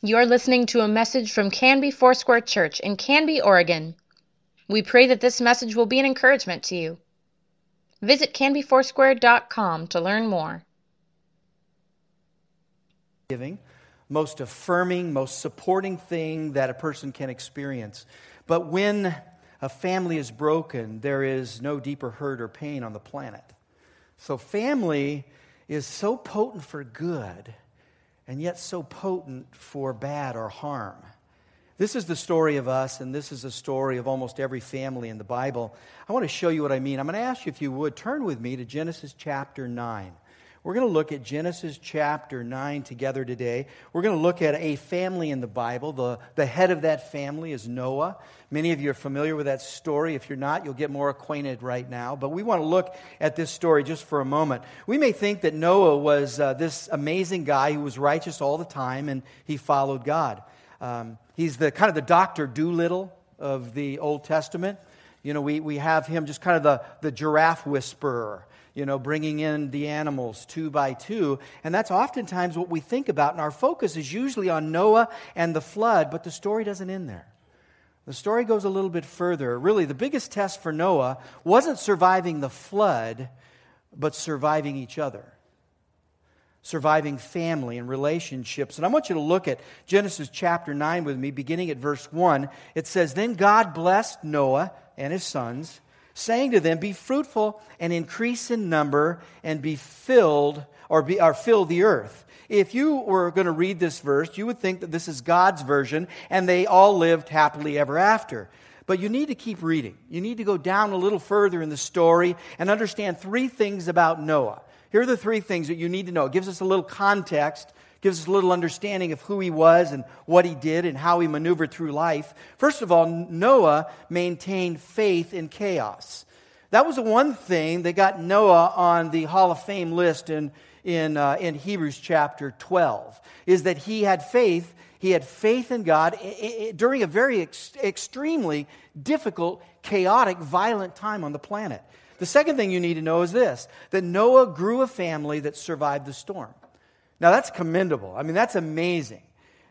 You're listening to a message from Canby Foursquare Church in Canby, Oregon. We pray that this message will be an encouragement to you. Visit canbyfoursquare.com to learn more. Giving, most affirming, most supporting thing that a person can experience. But when a family is broken, there is no deeper hurt or pain on the planet. So, family is so potent for good and yet so potent for bad or harm. This is the story of us, and this is the story of almost every family in the Bible. I want to show you what I mean. I'm going to ask you if you would turn with me to Genesis chapter 9. We're going to look at Genesis chapter 9 together today. We're going to look at a family in the Bible. The, the head of that family is Noah. Many of you are familiar with that story. If you're not, you'll get more acquainted right now. But we want to look at this story just for a moment. We may think that Noah was uh, this amazing guy who was righteous all the time and he followed God. Um, he's the kind of the Dr. Dolittle of the Old Testament. You know, we, we have him just kind of the, the giraffe whisperer you know, bringing in the animals two by two. And that's oftentimes what we think about. And our focus is usually on Noah and the flood, but the story doesn't end there. The story goes a little bit further. Really, the biggest test for Noah wasn't surviving the flood, but surviving each other. Surviving family and relationships. And I want you to look at Genesis chapter 9 with me, beginning at verse 1. It says, Then God blessed Noah and his sons saying to them, Be fruitful and increase in number and be filled or, be, or fill the earth. If you were going to read this verse, you would think that this is God's version and they all lived happily ever after. But you need to keep reading. You need to go down a little further in the story and understand three things about Noah. Here are the three things that you need to know. It gives us a little context gives us a little understanding of who he was and what he did and how he maneuvered through life. First of all, Noah maintained faith in chaos. That was the one thing that got Noah on the Hall of Fame list in, in, uh, in Hebrews chapter 12, is that he had faith. He had faith in God during a very ex- extremely difficult, chaotic, violent time on the planet. The second thing you need to know is this that Noah grew a family that survived the storm. Now, that's commendable. I mean, that's amazing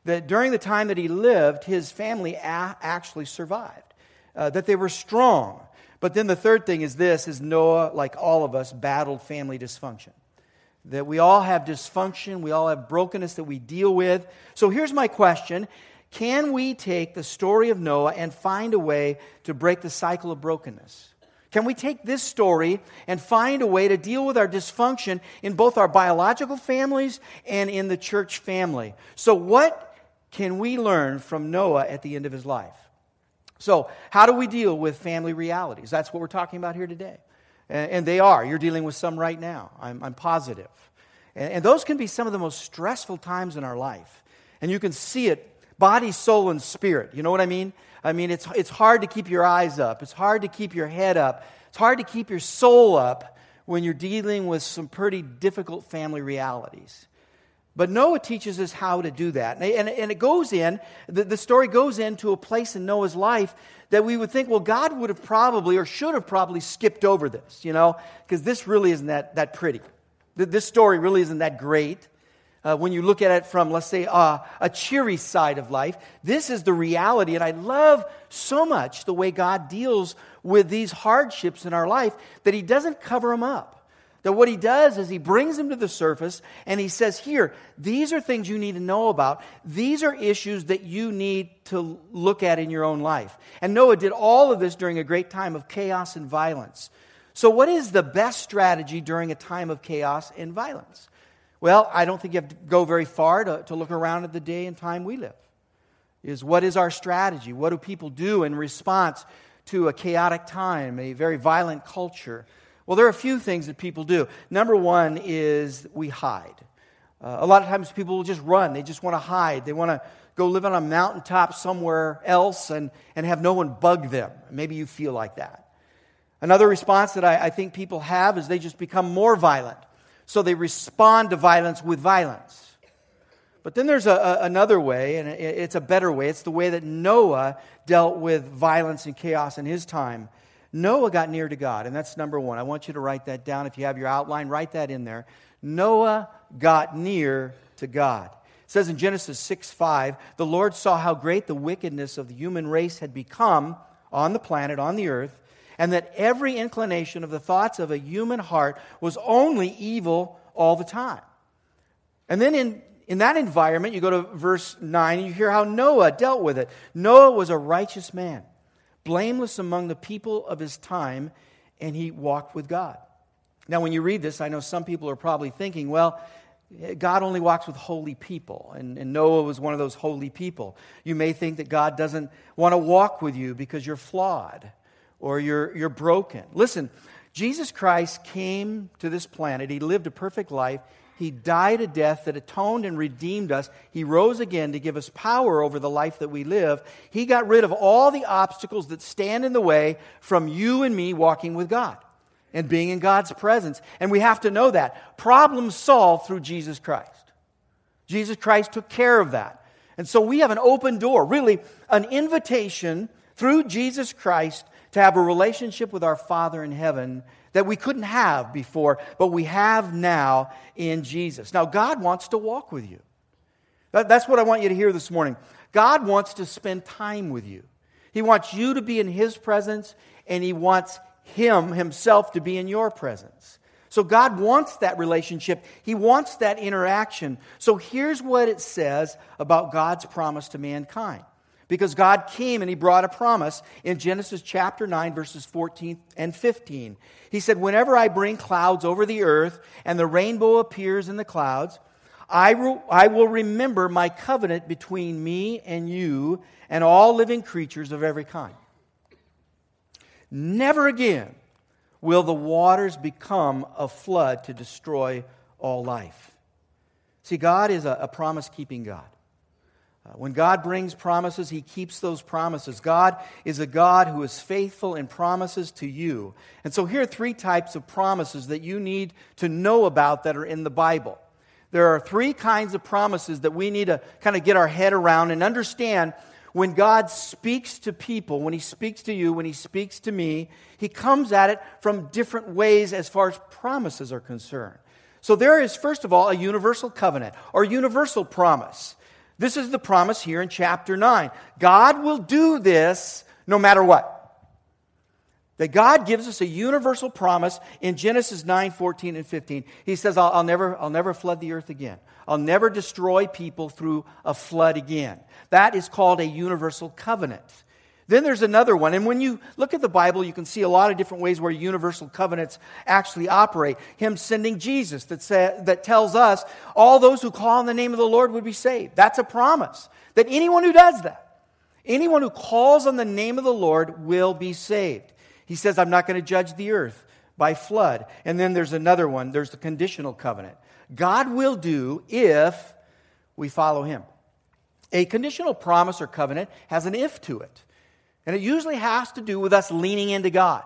that during the time that he lived, his family a- actually survived, uh, that they were strong. But then the third thing is this is Noah, like all of us, battled family dysfunction. That we all have dysfunction, we all have brokenness that we deal with. So here's my question Can we take the story of Noah and find a way to break the cycle of brokenness? Can we take this story and find a way to deal with our dysfunction in both our biological families and in the church family? So, what can we learn from Noah at the end of his life? So, how do we deal with family realities? That's what we're talking about here today. And, they are. You're dealing with some right now. I'm, I'm positive. And, and those can be some of the most stressful times in our life. And you can see it body, soul, and spirit. You know what I mean? I mean, it's, it's hard to keep your eyes up, it's hard to keep your head up, it's hard to keep your soul up when you're dealing with some pretty difficult family realities. But Noah teaches us how to do that. And, and it goes in, the, the story goes into a place in Noah's life that we would think, well, God would have probably or should have probably skipped over this, you know, because this really isn't that, that pretty. This story really isn't that great uh, when you look at it from, let's say, uh, a cheery side of life. This is the reality. And I love so much the way God deals with these hardships in our life that He doesn't cover them up. That what He does is He brings them to the surface and He says, Here, these are things you need to know about. These are issues that you need to look at in your own life. And Noah did all of this during a great time of chaos and violence. So, what is the best strategy during a time of chaos and violence? Well, I don't think you have to go very far to, to look around at the day and time we live. Is what is our strategy? What do people do in response to a chaotic time, a very violent culture? Well, there are a few things that people do. Number one is we hide. Uh, a lot of times people will just run, they just want to hide. They want to go live on a mountaintop somewhere else and, and have no one bug them. Maybe you feel like that. Another response that I, I think people have is they just become more violent so they respond to violence with violence. But then there's a, a, another way, and it's a better way. It's the way that Noah dealt with violence and chaos in his time. Noah got near to God, and that's number one. I want you to write that down. If you have your outline, write that in there. Noah got near to God. It says in Genesis 6 5, the Lord saw how great the wickedness of the human race had become on the planet, on the earth, and that every inclination of the thoughts of a human heart was only evil all the time. And then in, in that environment, you go to verse 9 and you hear how Noah dealt with it. Noah was a righteous man, blameless among the people of his time, and he walked with God. Now, when you read this, I know some people are probably thinking, well, God only walks with holy people, and, and, Noah was one of those holy people. You may think that God doesn't want to walk with you because you're flawed or you're, you're broken. Listen, Jesus Christ came to this planet, He lived a perfect life. He died a death that atoned and redeemed us. He rose again to give us power over the life that we live. He got rid of all the obstacles that stand in the way from you and me walking with God and being in God's presence. And we have to know that. Problems solved through Jesus Christ. Jesus Christ took care of that. And so we have an open door, really, an invitation through Jesus Christ to have a relationship with our Father in heaven that we couldn't have before, but we have now in Jesus. Now, God wants to walk with you. That's what I want you to hear this morning. God wants to spend time with you. He wants you to be in His presence, and He wants Him, Himself, to be in your presence. So God wants that relationship. He wants that interaction. So here's what it says about God's promise to mankind because God came and He brought a promise in Genesis chapter 9, verses 14 and 15. He said, Whenever I bring clouds over the earth and the rainbow appears in the clouds, I will, I will remember my covenant between me and you and all living creatures of every kind. Never again will the waters become a flood to destroy all life. See, God is a, a promise keeping God. Uh, when God brings promises, He keeps those promises. God is a God who is faithful in promises to you. And so here are three types of promises that you need to know about that are in the Bible. There are three kinds of promises that we need to kind of get our head around and understand when God speaks to people, when He speaks to you, when He speaks to me, He comes at it from different ways as far as promises are concerned. So there is, first of all, a universal covenant or universal promise. This is the promise here in chapter 9. God will do this no matter what. That God gives us a universal promise in Genesis 9, 14, and 15. He says, I'll, I'll, never, I'll never flood the earth again. I'll never destroy people through a flood again. That is called a universal covenant. Then there's another one. And when you look at the Bible, you can see a lot of different ways where universal covenants actually operate. Him sending Jesus that, that tells us all those who call on the name of the Lord would be saved. That's a promise that anyone who does that, anyone who calls on the name of the Lord will be saved. He says, I'm not going to judge the earth by flood. And then there's another one. There's the conditional covenant. God will do if we follow him. A conditional promise or covenant has an if to it. And it usually has to do with us leaning into God.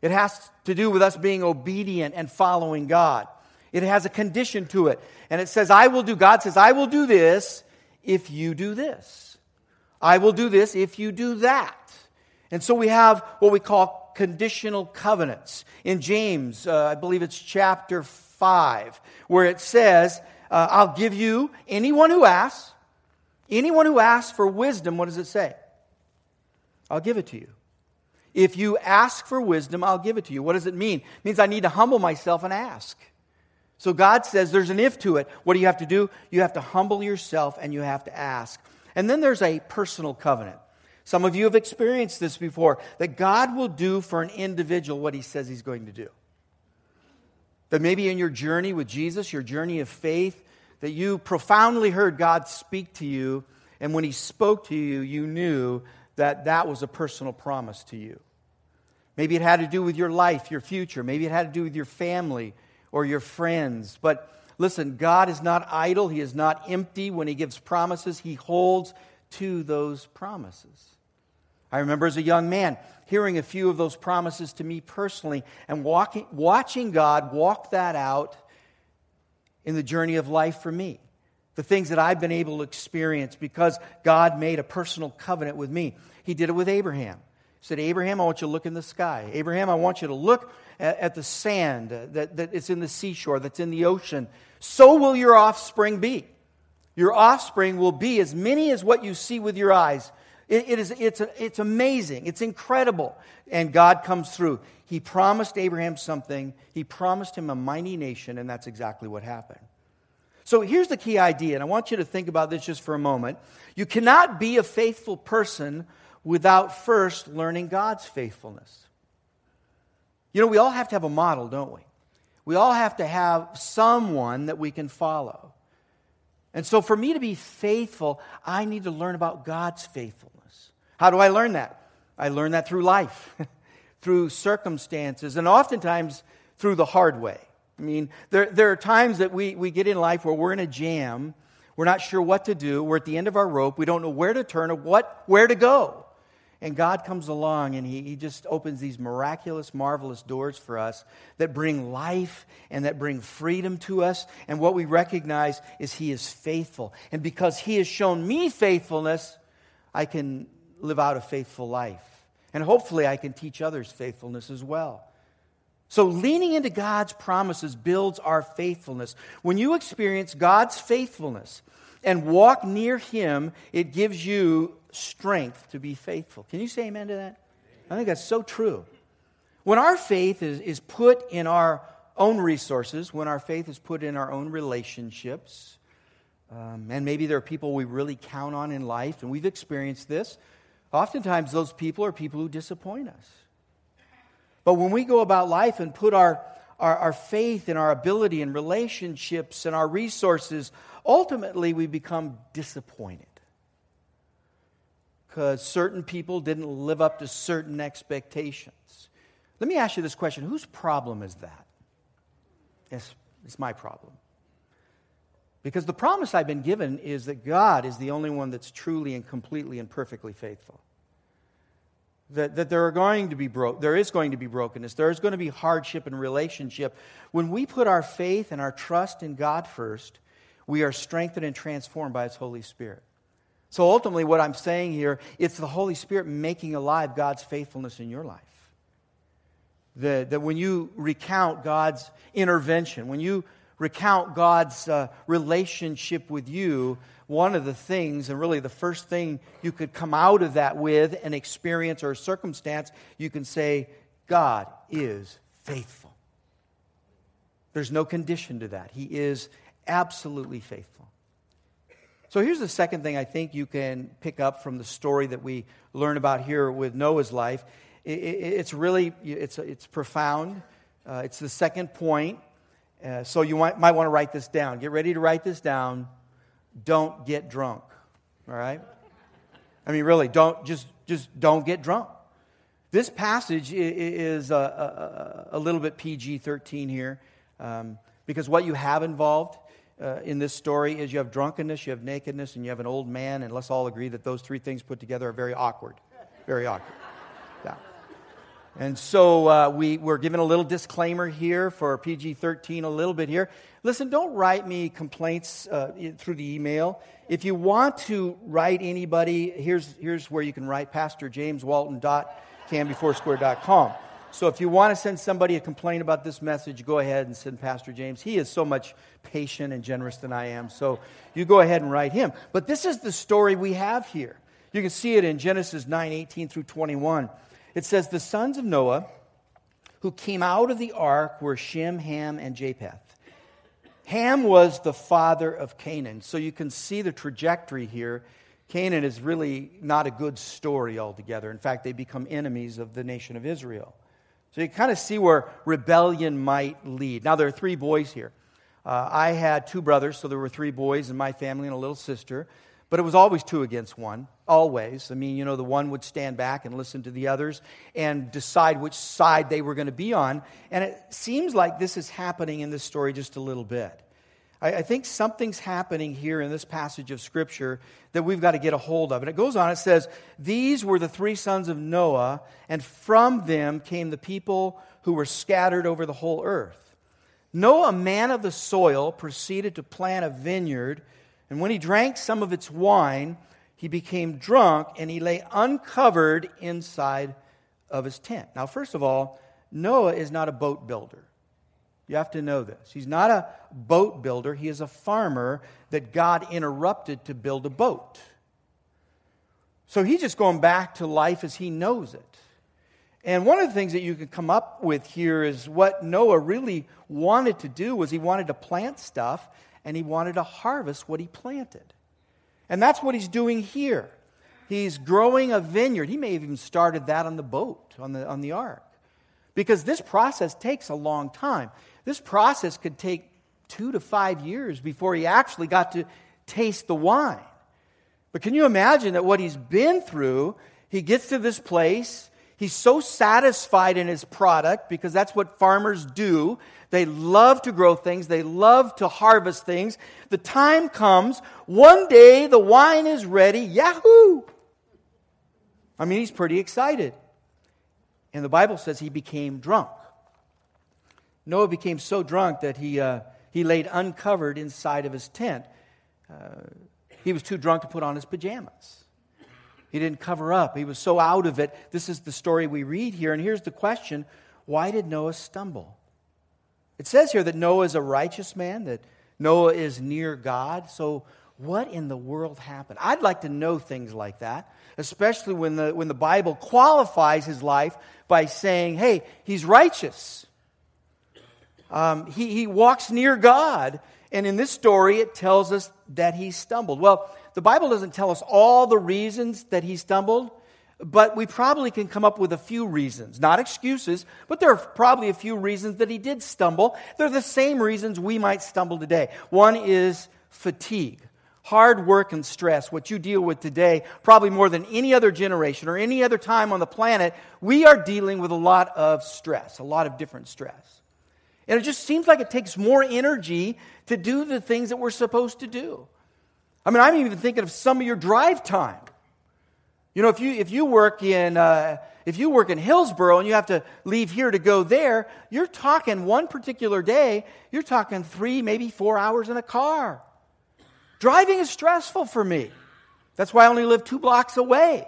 It has to do with us being obedient and following God. It has a condition to it. And it says, I will do, God says, I will do this if you do this. I will do this if you do that. And so we have what we call conditional covenants. In James, uh, I believe it's chapter 5, where it says, uh, I'll give you anyone who asks, anyone who asks for wisdom, what does it say? I'll give it to you. If you ask for wisdom, I'll give it to you. What does it mean? It means I need to humble myself and ask. So God says there's an if to it. What do you have to do? You have to humble yourself and you have to ask. And then there's a personal covenant. Some of you have experienced this before that God will do for an individual what he says he's going to do. That maybe in your journey with Jesus, your journey of faith, that you profoundly heard God speak to you, and when he spoke to you, you knew that that was a personal promise to you. Maybe it had to do with your life, your future. Maybe it had to do with your family or your friends. But listen, God is not idle. He is not empty. When He gives promises, He holds to those promises. I remember as a young man hearing a few of those promises to me personally and walking, watching God walk that out in the journey of life for me the things that I've been able to experience because God made a personal covenant with me. He did it with Abraham. He said, Abraham, I want you to look in the sky. Abraham, I want you to look at, at the sand that, that is in the seashore, that's in the ocean. So will your offspring be. Your offspring will be as many as what you see with your eyes. it, it is, it's, it's amazing. It's incredible. And God comes through. He promised Abraham something, He promised him a mighty nation, and that's exactly what happened. So here's the key idea, and I want you to think about this just for a moment. You cannot be a faithful person without first learning God's faithfulness. You know, we all have to have a model, don't we? We all have to have someone that we can follow. And so, for me to be faithful, I need to learn about God's faithfulness. How do I learn that? I learn that through life, through circumstances, and oftentimes through the hard way. I mean, there, there are times that we, we get in life where we're in a jam, we're not sure what to do, we're at the end of our rope, we don't know where to turn or what, where to go. And God comes along and he, he just opens these miraculous, marvelous doors for us that bring life and that bring freedom to us. And what we recognize is He is faithful. And because He has shown me faithfulness, I can live out a faithful life. And hopefully, I can teach others faithfulness as well. So, leaning into God's promises builds our faithfulness. When you experience God's faithfulness and walk near Him, it gives you strength to be faithful. Can you say amen to that? I think that's so true. When our faith is, is put in our own resources, when our faith is put in our own relationships, um, and maybe there are people we really count on in life, and we've experienced this, oftentimes those people are people who disappoint us. But when we go about life and put our, our, our faith and our ability and relationships and our resources, ultimately we become disappointed. Because certain people didn't live up to certain expectations. Let me ask you this question whose problem is that? Yes, it's my problem. Because the promise I've been given is that God is the only one that's truly and completely and perfectly faithful that, that there are going to be bro- there is going to be brokenness. There is going to be hardship in relationship. When we put our faith and our trust in god first we are strengthened and transformed by his holy spirit. So ultimately what i'm saying here it's the holy spirit making alive god's faithfulness in your life. That, that when you recount god's intervention when you recount god's uh, relationship with you one of the things, and really the first thing you could come out of that with an experience or a circumstance, you can say, God is faithful. There's no condition to that. He is absolutely faithful. So here's the second thing I think you can pick up from the story that we learn about here with Noah's life. It's really it's, it's profound. Uh, it's the second point. Uh, so you might, might want to write this down. Get ready to write this down don't get drunk. All right? I mean, really, don't just just don't get drunk. This passage is a, a, a little bit PG 13 here um, because what you have involved uh, in this story is you have drunkenness, you have nakedness, and you have an old man, and let's all agree that those three things put together are very awkward. Very awkward. And so uh, we, we're given a little disclaimer here for PG 13, a little bit here. Listen, don't write me complaints uh, through the email. If you want to write anybody, here's, here's where you can write Pastor James Walton dot canbyfoursquare.com. So if you want to send somebody a complaint about this message, go ahead and send Pastor James. He is so much patient and generous than I am. So you go ahead and write him. But this is the story we have here. You can see it in Genesis 9 18 through 21. It says, The sons of Noah who came out of the ark were Shem, Ham, and Japheth. Ham was the father of Canaan. So you can see the trajectory here. Canaan is really not a good story altogether. In fact, they become enemies of the nation of Israel. So you kind of see where rebellion might lead. Now, there are three boys here. Uh, I had two brothers, so there were three boys in my family and a little sister. But it was always two against one, always. I mean, you know, the one would stand back and listen to the others and decide which side they were going to be on. And it seems like this is happening in this story just a little bit. I, I think something's happening here in this passage of Scripture that we've got to get a hold of. And it goes on, it says, These were the three sons of Noah, and from them came the people who were scattered over the whole earth. Noah, a man of the soil, proceeded to plant a vineyard and when he drank some of its wine, he became drunk and he lay uncovered inside of his tent. Now, first of all, Noah is not a boat builder. You have to know this. He's not a boat builder, he is a farmer that God interrupted to build a boat. So he's just going back to life as he knows it. And one of the things that you can come up with here is what Noah really wanted to do was he wanted to plant stuff and he wanted to harvest what he planted. And that's what he's doing here. He's growing a vineyard. He may have even started that on the boat, on the, on the ark. Because this process takes a long time. This process could take two to five years before he actually got to taste the wine. But can you imagine that what he's been through, he gets to this place, he's so satisfied in his product because that's what farmers do. They love to grow things, they love to harvest things. The time comes, one day the wine is ready, yahoo! I mean, he's pretty excited. And the Bible says he became drunk. Noah became so drunk that he, uh, he laid uncovered inside of his tent. Uh, he was too drunk to put on his pajamas. He didn't cover up. He was so out of it. This is the story we read here. And here's the question why did Noah stumble? It says here that Noah is a righteous man, that Noah is near God. So, what in the world happened? I'd like to know things like that, especially when the, when the Bible qualifies his life by saying, hey, he's righteous. Um, he, he walks near God. And in this story, it tells us that he stumbled. Well, the Bible doesn't tell us all the reasons that he stumbled, but we probably can come up with a few reasons. Not excuses, but there are probably a few reasons that he did stumble. They're the same reasons we might stumble today. One is fatigue. Hard work and stress, what you deal with today, probably more than any other generation or any other time on the planet, we are dealing with a lot of stress, a lot of different stress. And it just seems like it takes more energy to do the things that we're supposed to do. I mean, I'm even thinking of some of your drive time. You know, if you, if you work in, uh, if you work in Hillsboro and you have to leave here to go there, you're talking one particular day, you're talking three, maybe four hours in a car. Driving is stressful for me. That's why I only live two blocks away.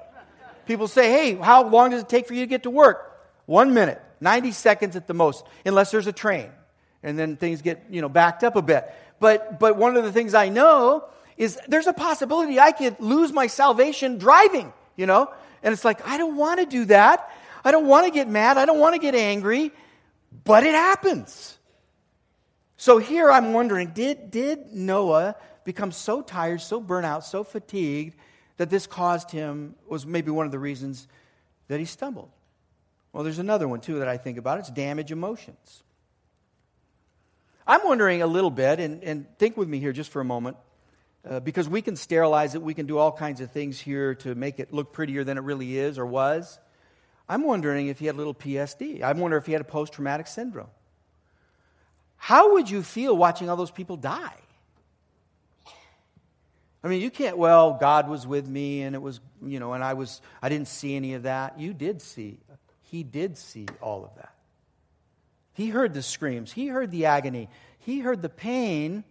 People say, hey, how long does it take for you to get to work? One minute, 90 seconds at the most, unless there's a train. And then things get, you know, backed up a bit. But, but one of the things I know is there's a possibility I could lose my salvation driving, you know? And it's like, I don't want to do that. I don't want to get mad. I don't want to get angry. But it happens. So here I'm wondering did, did Noah become so tired, so burnt out, so fatigued that this caused him, was maybe one of the reasons that he stumbled. Well, there's another one too that I think about. It's damage emotions. I'm wondering a little bit, and, and think with me here just for a moment, uh, because we can sterilize it, we can do all kinds of things here to make it look prettier than it really is or was. I'm wondering if he had a little PSD. I wonder if he had a post traumatic syndrome. How would you feel watching all those people die? I mean, you can't, well, God was with me and it was, you know, and I was, I didn't see any of that. You did see. He did see all of that. He heard the screams, he heard the agony, he heard the pain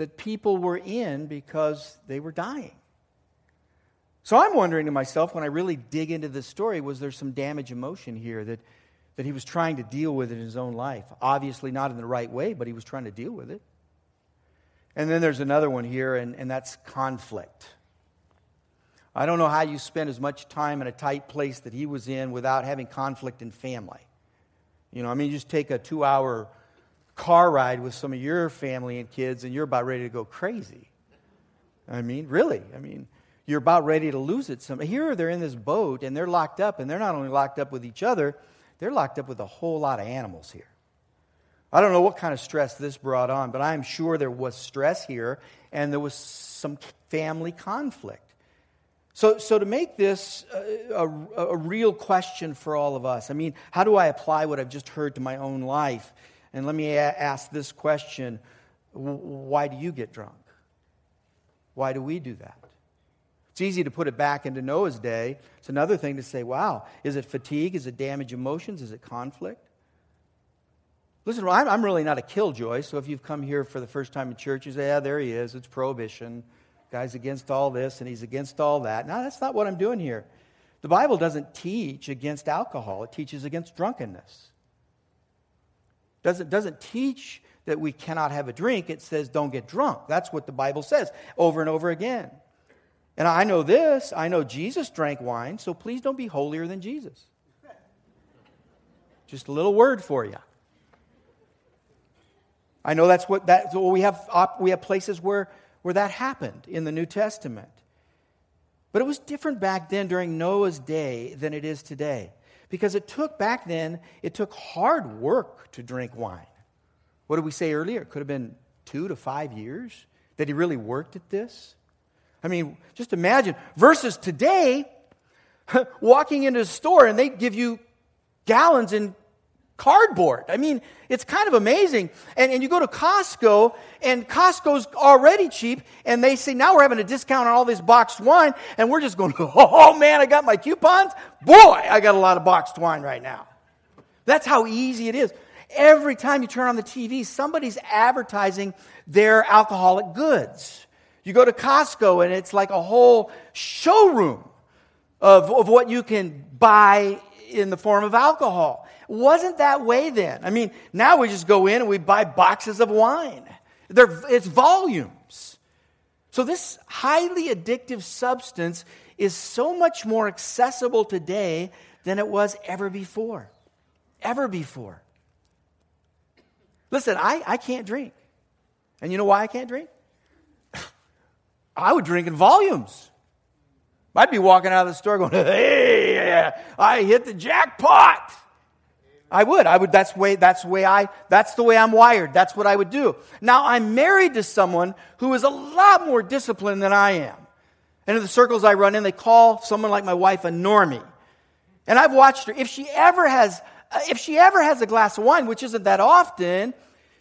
that people were in because they were dying. So I'm wondering to myself when I really dig into this story, was there some damage emotion here that, that he was trying to deal with in his own life? Obviously, not in the right way, but he was trying to deal with it. And then there's another one here, and, and that's conflict. I don't know how you spend as much time in a tight place that he was in without having conflict in family. You know, I mean, you just take a two hour car ride with some of your family and kids, and you're about ready to go crazy. I mean, really. I mean, you're about ready to lose it. Some, here they're in this boat, and they're locked up, and they're not only locked up with each other, they're locked up with a whole lot of animals here. I don't know what kind of stress this brought on, but I'm sure there was stress here and there was some family conflict. So, so to make this a, a, a, real question for all of us, I mean, how do I apply what I've just heard to my own life? And let me ask this question Why do you get drunk? Why do we do that? It's easy to put it back into Noah's day. It's another thing to say, wow, is it fatigue? Is it damage emotions? Is it conflict? Listen, I'm, I'm really not a killjoy, so if you've come here for the first time in church, you say, yeah, there he is. It's prohibition. Guy's against all this and he's against all that. No, that's not what I'm doing here. The Bible doesn't teach against alcohol, it teaches against drunkenness. Doesn't, doesn't teach that we cannot have a drink. It says don't get drunk. That's what the Bible says over and over again. And I know this. I know Jesus drank wine, so please don't be holier than Jesus. Just a little word for you. I know that's what that we have we have places where where that happened in the New Testament. But it was different back then during Noah's day than it is today. Because it took back then, it took hard work to drink wine. What did we say earlier? It could have been two to five years that he really worked at this. I mean, just imagine versus today, walking into a store and they give you gallons in cardboard. I mean, it's kind of amazing. And, and you go to Costco, and Costco's already cheap, and they say, now we're having a discount on all this boxed wine, and we're just going, oh man, I got my coupons. Boy, I got a lot of boxed wine right now. That's how easy it is. Every time you turn on the TV, somebody's advertising their alcoholic goods. You go to Costco, and it's like a whole showroom of, of what you can buy in the form of alcohol wasn't that way then. I mean, now we just go in and we buy boxes of wine. They're, it's volumes. So, this highly addictive substance is so much more accessible today than it was ever before. Ever before. Listen, I, I can't drink. And you know why I can't drink? I would drink in volumes. I'd be walking out of the store going, hey, I hit the jackpot. I would. I would. That's way. That's way I. That's the way I'm wired. That's what I would do. Now I'm married to someone who is a lot more disciplined than I am. And in the circles I run in, they call someone like my wife a normie. And I've watched her. If she ever has, if she ever has a glass of wine, which isn't that often,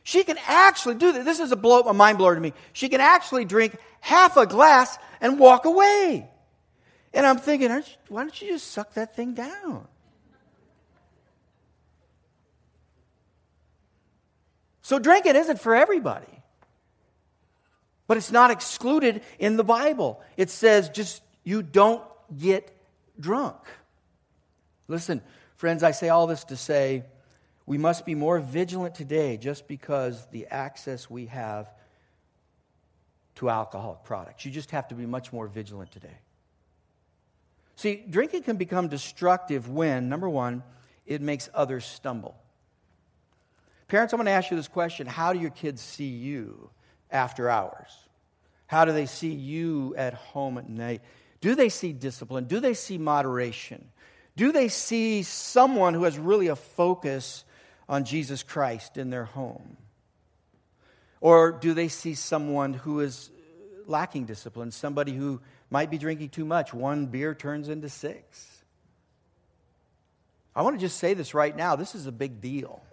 she can actually do this. This is a blow, a mind blower to me. She can actually drink half a glass and walk away. And I'm thinking, why don't you just suck that thing down? So drinking isn't for everybody. But it's not excluded in the Bible. It says just you don't get drunk. Listen, friends, I say all this to say we must be more vigilant today just because the access we have to alcoholic products. You just have to be much more vigilant today. See, drinking can become destructive when, number one, it makes others stumble. Parents, I'm going to ask you this question How do your kids see you after hours? How do they see you at home at night? Do they see discipline? Do they see moderation? Do they see someone who has really a focus on Jesus Christ in their home? Or do they see someone who is lacking discipline, somebody who might be drinking too much? One beer turns into six. I want to just say this right now this is a big deal.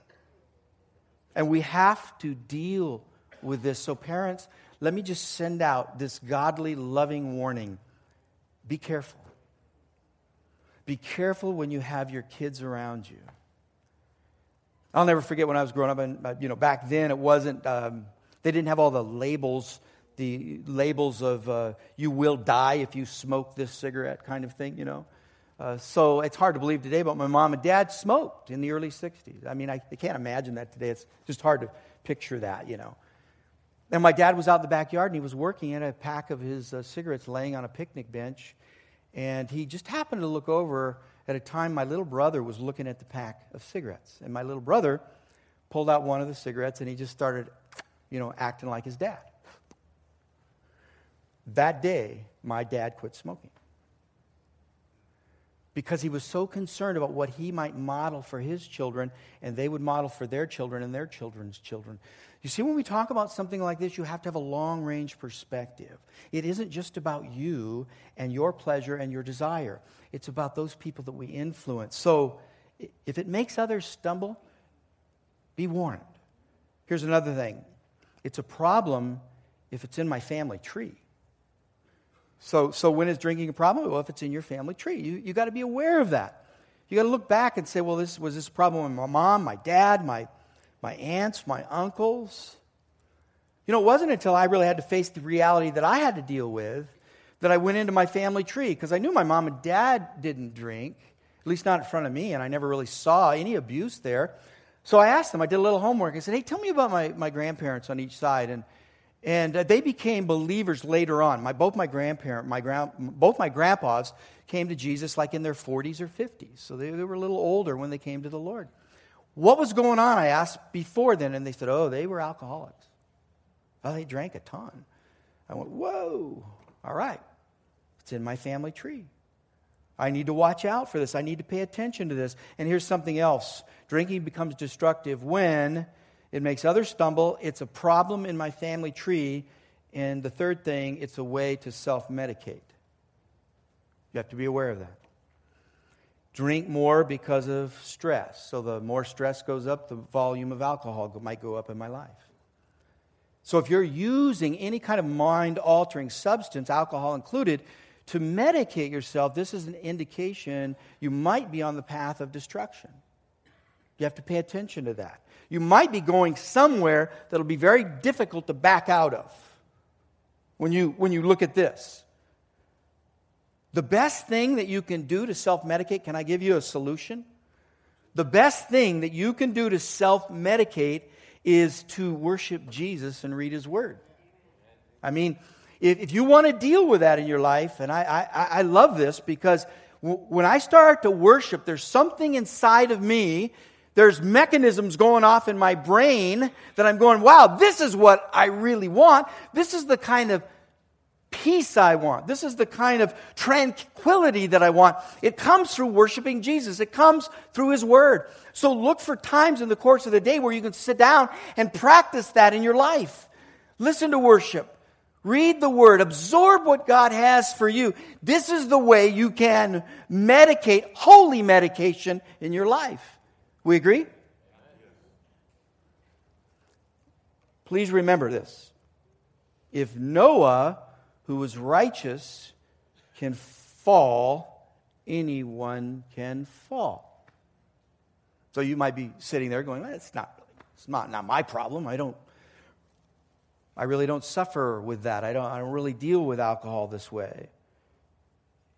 And we have to deal with this. So, parents, let me just send out this godly, loving warning be careful. Be careful when you have your kids around you. I'll never forget when I was growing up, and uh, you know, back then it wasn't. Um, they didn't have all the labels, the labels of uh, "you will die if you smoke this cigarette" kind of thing. You know, uh, so it's hard to believe today, but my mom and dad smoked in the early 60s. I mean, I, I, can't imagine that today. It's just hard to picture that, you know. And my dad was out in the backyard and he was working at a pack of his uh, cigarettes laying on a picnic bench. And he just happened to look over at a time my little brother was looking at the pack of cigarettes. And my little brother pulled out one of the cigarettes and he just started, you know, acting like his dad. That day, my dad quit smoking because he was so concerned about what he might model for his children, and they would model for their children and their children's children. You see, when we talk about something like this, you have to have a long range perspective. It isn't just about you and your pleasure and your desire, it's about those people that we influence. So, if it makes others stumble, be warned. Here's another thing it's a problem if it's in my family tree. So, so when is drinking a problem? Well, if it's in your family tree, you, you got to be aware of that. You got to look back and say, well, this was this a problem with my mom, my dad, my, my aunts, my uncles. You know, it wasn't until I really had to face the reality that I had to deal with that I went into my family tree because I knew my mom and dad didn't drink, at least not in front of me, and I never really saw any abuse there. So I asked them, I did a little homework. I said, hey, tell me about my, my grandparents on each side. And, and uh, they became believers later on. My, both my grandparents, my grand, both my grandpas came to Jesus like in their 40s or 50s. So they, they were a little older when they came to the Lord. What was going on? I asked before then, and they said, oh, they were alcoholics. Oh, they drank a ton. I went, whoa, all right. It's in my family tree. I need to watch out for this. I need to pay attention to this. And here's something else drinking becomes destructive when it makes others stumble, it's a problem in my family tree, and the third thing, it's a way to self medicate. You have to be aware of that. Drink more because of stress. So the more stress goes up, the volume of alcohol might go up in my life. So if you're using any kind of mind altering substance, alcohol included, to medicate yourself, this is an indication you might be on the path of destruction. You have to pay attention to that. You might be going somewhere that'll be very difficult to back out of when you, when you look at this. The best thing that you can do to self medicate, can I give you a solution? The best thing that you can do to self medicate is to worship Jesus and read his word. I mean, if, if you want to deal with that in your life, and I, I, I love this because w- when I start to worship, there's something inside of me, there's mechanisms going off in my brain that I'm going, wow, this is what I really want. This is the kind of peace I want. This is the kind of tranquility that I want. It comes through worshiping Jesus. It comes through His Word. So look for times in the course of the day where you can sit down and practice that in your life. Listen to worship. Read the word, absorb what God has for you. This is the way you can medicate, holy medication in your life. We agree? Please remember this. If Noah, who was righteous, can fall, anyone can fall. So you might be sitting there going, it's not, it's not, not my problem. I don't I really don't suffer with that. I don't, I don't really deal with alcohol this way.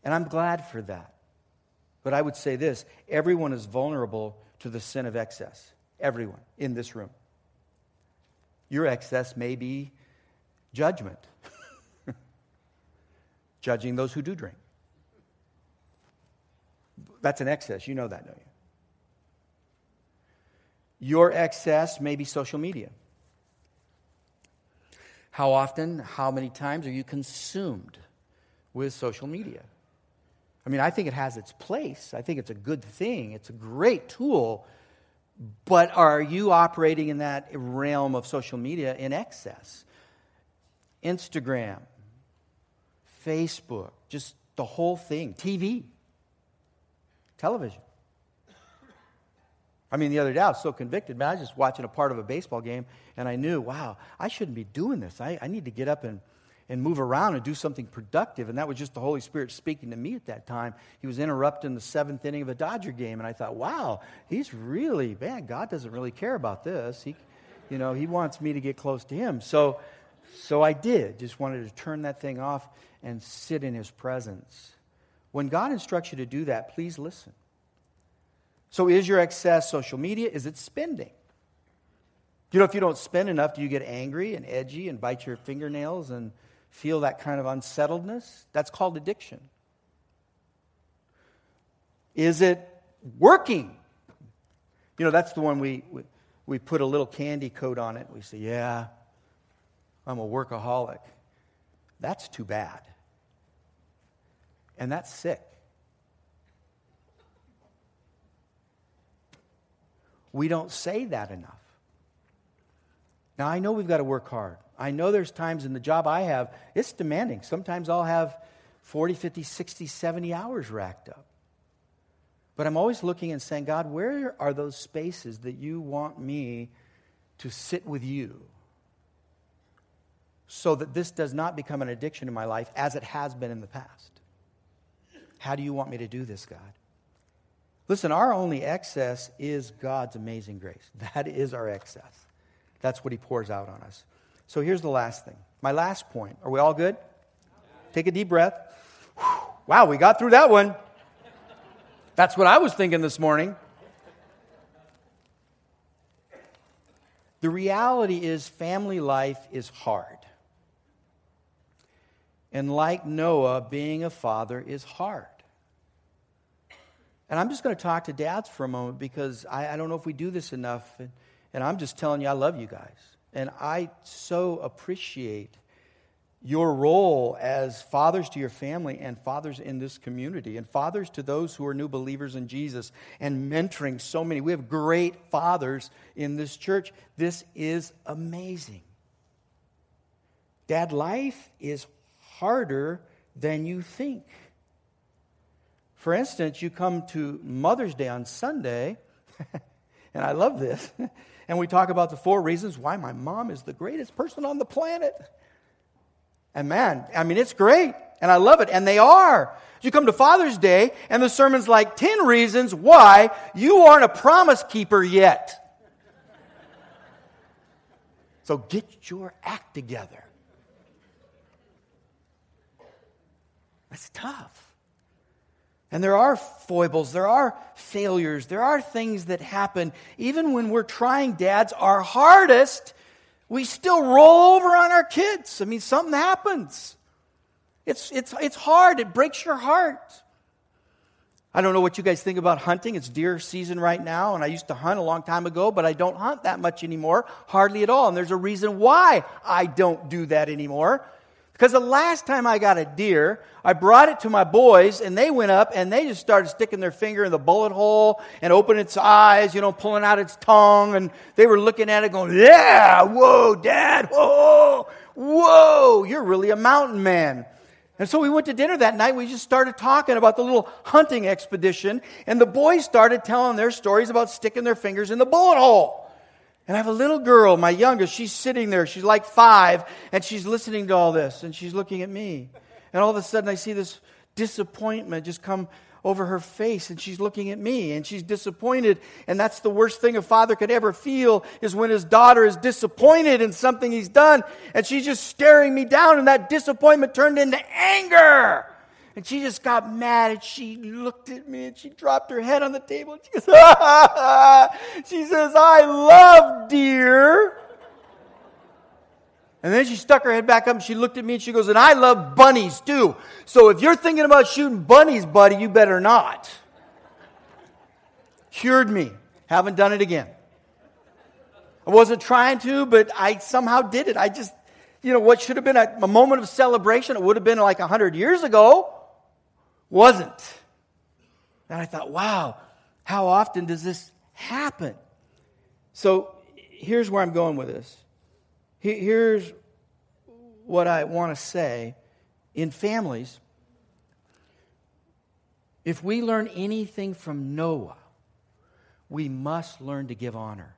And I'm glad for that. But I would say this everyone is vulnerable to the sin of excess. Everyone in this room. Your excess may be judgment, judging those who do drink. That's an excess. You know that, don't you? Your excess may be social media. How often, how many times are you consumed with social media? I mean, I think it has its place. I think it's a good thing. It's a great tool. But are you operating in that realm of social media in excess? Instagram, Facebook, just the whole thing, TV, television. I mean, the other day I was so convicted, man. I was just watching a part of a baseball game, and I knew, wow, I shouldn't be doing this. I, I need to get up and, and move around and do something productive. And that was just the Holy Spirit speaking to me at that time. He was interrupting the seventh inning of a Dodger game, and I thought, wow, he's really, man, God doesn't really care about this. He, you know, he wants me to get close to him. So, so I did. Just wanted to turn that thing off and sit in his presence. When God instructs you to do that, please listen. So, is your excess social media? Is it spending? You know, if you don't spend enough, do you get angry and edgy and bite your fingernails and feel that kind of unsettledness? That's called addiction. Is it working? You know, that's the one we, we, we put a little candy coat on it. We say, yeah, I'm a workaholic. That's too bad. And that's sick. We don't say that enough. Now, I know we've got to work hard. I know there's times in the job I have, it's demanding. Sometimes I'll have 40, 50, 60, 70 hours racked up. But I'm always looking and saying, God, where are those spaces that you want me to sit with you so that this does not become an addiction in my life as it has been in the past? How do you want me to do this, God? Listen, our only excess is God's amazing grace. That is our excess. That's what He pours out on us. So here's the last thing. My last point. Are we all good? Take a deep breath. Wow, we got through that one. That's what I was thinking this morning. The reality is, family life is hard. And like Noah, being a father is hard. And I'm just going to talk to dads for a moment because I, I don't know if we do this enough. And, and I'm just telling you, I love you guys. And I so appreciate your role as fathers to your family and fathers in this community and fathers to those who are new believers in Jesus and mentoring so many. We have great fathers in this church. This is amazing. Dad, life is harder than you think. For instance, you come to Mother's Day on Sunday, and I love this, and we talk about the four reasons why my mom is the greatest person on the planet. And man, I mean, it's great, and I love it, and they are. You come to Father's Day, and the sermon's like 10 reasons why you aren't a promise keeper yet. So get your act together. That's tough. And there are foibles, there are failures, there are things that happen. Even when we're trying dads our hardest, we still roll over on our kids. I mean, something happens. It's, it's, it's hard, it breaks your heart. I don't know what you guys think about hunting. It's deer season right now, and I used to hunt a long time ago, but I don't hunt that much anymore, hardly at all. And there's a reason why I don't do that anymore. Because the last time I got a deer, I brought it to my boys and they went up and they just started sticking their finger in the bullet hole and opening its eyes, you know, pulling out its tongue. And they were looking at it going, Yeah, whoa, dad, whoa, whoa, you're really a mountain man. And so we went to dinner that night. We just started talking about the little hunting expedition. And the boys started telling their stories about sticking their fingers in the bullet hole. And I have a little girl, my youngest, she's sitting there. She's like five, and she's listening to all this, and she's looking at me. And all of a sudden, I see this disappointment just come over her face and she's looking at me and she's disappointed and that's the worst thing a father could ever feel is when his daughter is disappointed in something he's done and she's just staring me down and that disappointment turned into anger and she just got mad and she looked at me and she dropped her head on the table and she goes, she says, I love deer. And then she stuck her head back up and she looked at me and she goes, and I love bunnies too. So if you're thinking about shooting bunnies, buddy, you better not. Cured me. Haven't done it again. I wasn't trying to, but I somehow did it. I just, you know, what should have been a, a moment of celebration, it would have been like a hundred years ago wasn't. And I thought, wow, how often does this happen? So here's where I'm going with this. Here's what I want to say. In families, if we learn anything from Noah, we must learn to give honor.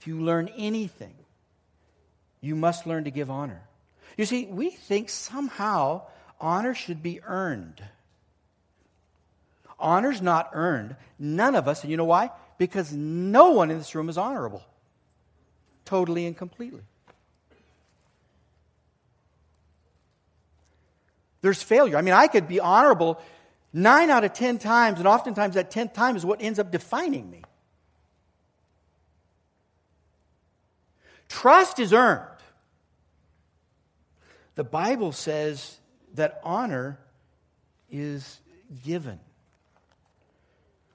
If you learn anything, you must learn to give honor. You see, we think somehow honor should be earned. Honor's not earned. None of us, and you know why? Because no one in this room is honorable. Totally and completely. There's failure. I mean, I could be honorable nine out of ten times, and oftentimes that tenth time is what ends up defining me. Trust is earned. The Bible says that honor is given.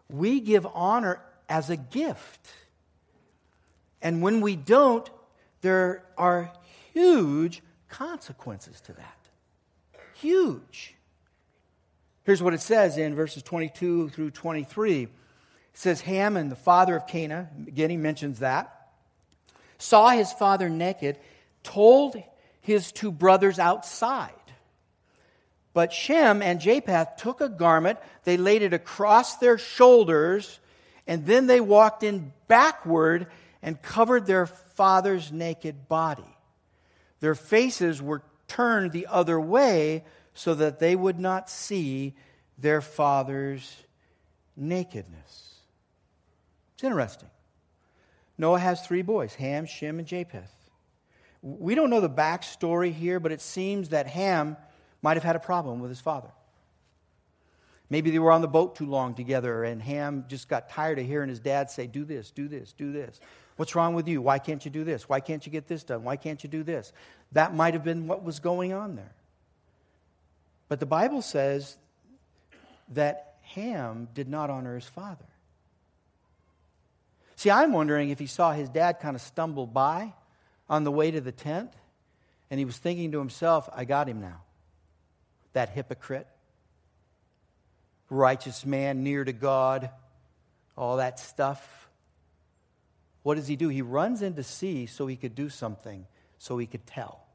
We give honor as a gift. And when we don't, there are huge consequences to that. Huge. Here's what it says in verses 22 through 23. It says, Ham and the father of Canaan, again, he mentions that, saw his father naked, told his two brothers outside. But Shem and Japheth took a garment, they laid it across their shoulders, and then they walked in backward and covered their father's naked body. Their faces were turned the other way so that they would not see their father's nakedness. It's interesting. Noah has three boys Ham, Shem, and Japheth. We don't know the backstory here, but it seems that Ham might have had a problem with his father. Maybe they were on the boat too long together, and Ham just got tired of hearing his dad say, Do this, do this, do this. What's wrong with you? Why can't you do this? Why can't you get this done? Why can't you do this? That might have been what was going on there. But the Bible says that Ham did not honor his father. See, I'm wondering if he saw his dad kind of stumble by on the way to the tent and he was thinking to himself, I got him now. That hypocrite, righteous man near to God, all that stuff. What does he do? He runs in to see so he could do something, so he could tell.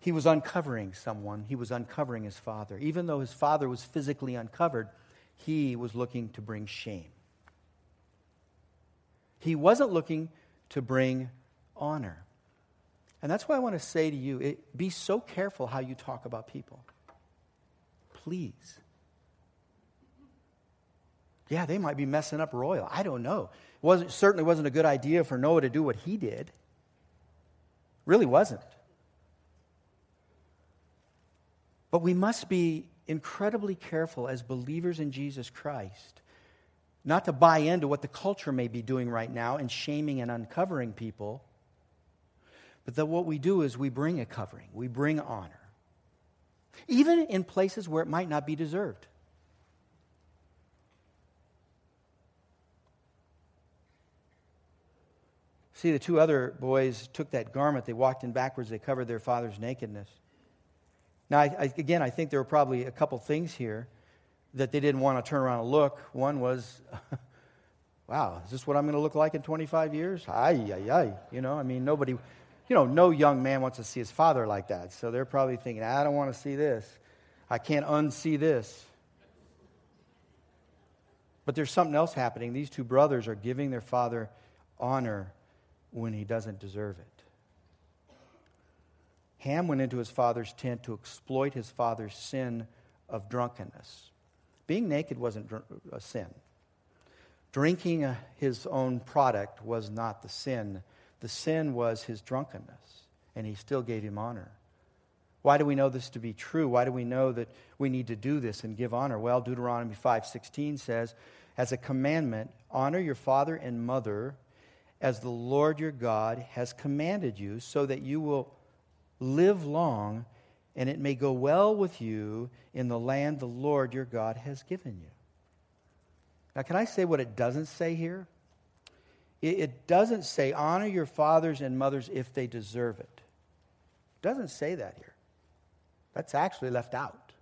He was uncovering someone, he was uncovering his father. Even though his father was physically uncovered, he was looking to bring shame. He wasn't looking to bring honor. And that's why I want to say to you it, be so careful how you talk about people. Please. Yeah, they might be messing up royal. I don't know. It wasn't, certainly wasn't a good idea for Noah to do what he did. Really wasn't. But we must be incredibly careful as believers in Jesus Christ not to buy into what the culture may be doing right now and shaming and uncovering people, but that what we do is we bring a covering, we bring honor, even in places where it might not be deserved. See, the two other boys took that garment, they walked in backwards, they covered their father's nakedness. Now, I, I, again, I think there were probably a couple things here that they didn't want to turn around and look. One was, wow, is this what I'm going to look like in 25 years? Ay, ay, ay. You know, I mean, nobody, you know, no young man wants to see his father like that. So they're probably thinking, I don't want to see this. I can't unsee this. But there's something else happening. These two brothers are giving their father honor when he doesn't deserve it. Ham went into his father's tent to exploit his father's sin of drunkenness. Being naked wasn't a sin. Drinking uh, his own product was not the sin. The sin was his drunkenness, and he still gave him honor. Why do we know this to be true? Why do we know that we need to do this and give honor? Well, Deuteronomy 5:16 says, "As a commandment, honor your father and mother as the Lord your God has commanded you, so that you will live long, and it may go well with you in the land the Lord your God has given you. Now, can I say what it doesn't say here? It, doesn't say honor your fathers and mothers if they deserve it. It doesn't say that here. That's actually left out.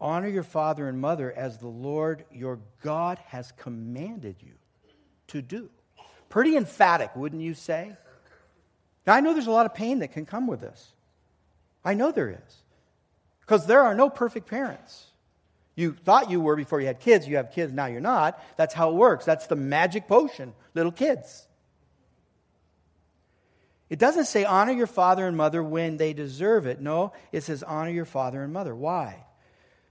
Honor your father and mother as the Lord your God has commanded you to do. Pretty emphatic, wouldn't you say? Now, I know there's a lot of pain that can come with this. I know there is. Because there are no perfect parents. You thought you were before you had kids, you have kids, now you're not. That's how it works. That's the magic potion, little kids. It doesn't say honor your father and mother when they deserve it. No, it says honor your father and mother. Why?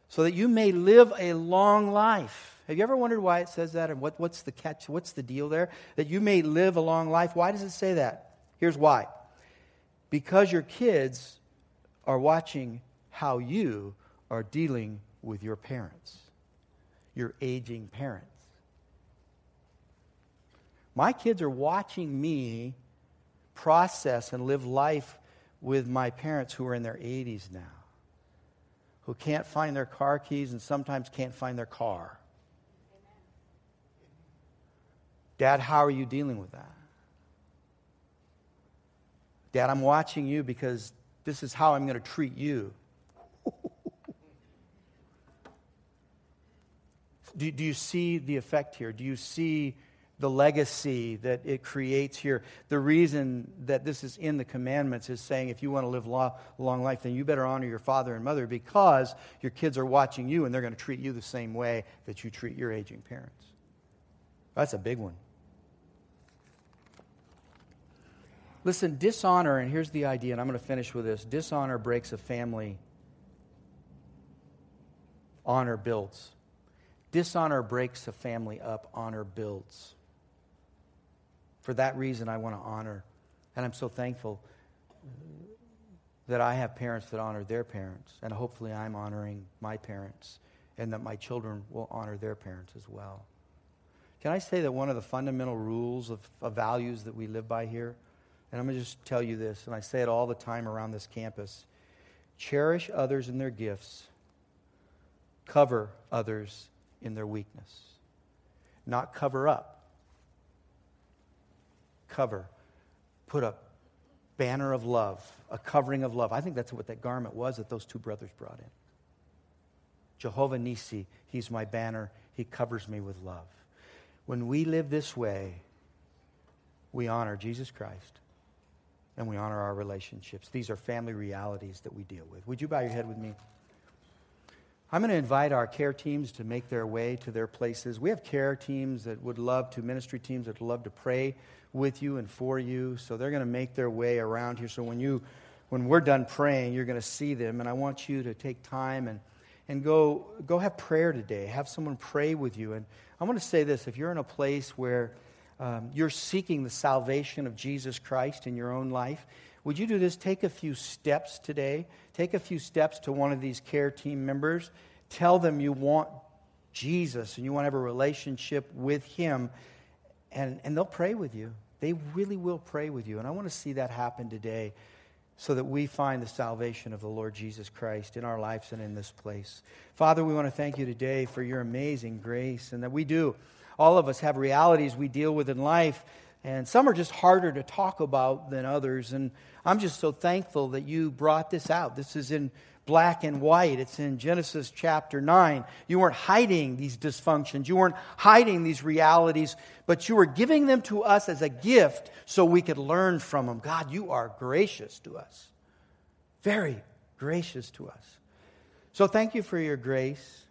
So that you may live a long life. Have you ever wondered why it says that and what, what's the catch? What's the deal there? That you may live a long life. Why does it say that? Here's why because your kids are watching how you are dealing with your parents, your aging parents. My kids are watching me process and live life with my parents who are in their 80s now, who can't find their car keys and sometimes can't find their car. Dad, how are you dealing with that? Dad, I'm watching you because this is how I'm going to treat you. Do, do you see the effect here? Do you see the legacy that it creates here? The reason that this is in the commandments is saying if you want to live a long life, then you better honor your father and mother because your kids are watching you and they're going to treat you the same way that you treat your aging parents. That's a big one. Listen, dishonor, and here's the idea, and I'm going to finish with this dishonor breaks a family, honor builds. Dishonor breaks a family up, honor builds. For that reason, I want to honor, and I'm so thankful that I have parents that honor their parents, and hopefully I'm honoring my parents, and that my children will honor their parents as well. Can I say that one of the fundamental rules of, of values that we live by here, and I'm going to just tell you this, and I say it all the time around this campus cherish others and their gifts, cover others in their weakness. Not cover up, cover. Put a banner of love, a covering of love. I think that's what that garment was that those two brothers brought in. Jehovah Nisi, he's my banner, he covers me with love. When we live this way, we honor Jesus Christ and we honor our relationships. These are family realities that we deal with. Would you bow your head with me? I'm going to invite our care teams to make their way to their places. We have care teams that would love to, ministry teams that would love to pray with you and for you. So they're going to make their way around here. So when you when we're done praying, you're going to see them. And I want you to take time and, and go, go have prayer today. Have someone pray with you. And I want to say this if you're in a place where um, you're seeking the salvation of Jesus Christ in your own life, would you do this? Take a few steps today. Take a few steps to one of these care team members. Tell them you want Jesus and you want to have a relationship with Him, and, and they'll pray with you. They really will pray with you. And I want to see that happen today so that we find the salvation of the Lord Jesus Christ in our lives and in this place. Father, we want to thank you today for your amazing grace and that we do. All of us have realities we deal with in life, and some are just harder to talk about than others. And I'm just so thankful that you brought this out. This is in black and white. It's in Genesis chapter 9. You weren't hiding these dysfunctions, you weren't hiding these realities, but you were giving them to us as a gift so we could learn from them. God, you are gracious to us, very gracious to us. So thank you for your grace.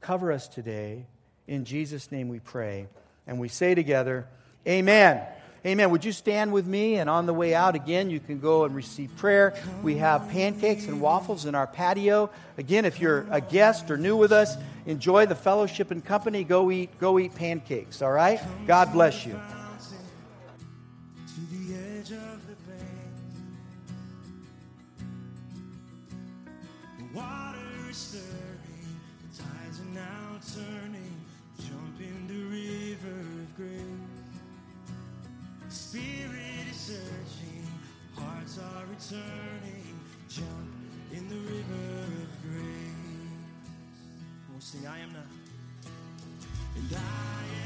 Cover us today. In Jesus' name we pray. And we say together, Amen. Amen. Would you stand with me? And on the way out, again, you can go and receive prayer. We have pancakes and waffles in our patio. Again, if you're a guest or new with us, enjoy the fellowship and company. Go eat, go eat pancakes, all right? God bless you. Turning, jump in the river of grace. We'll sing, I am not. And I am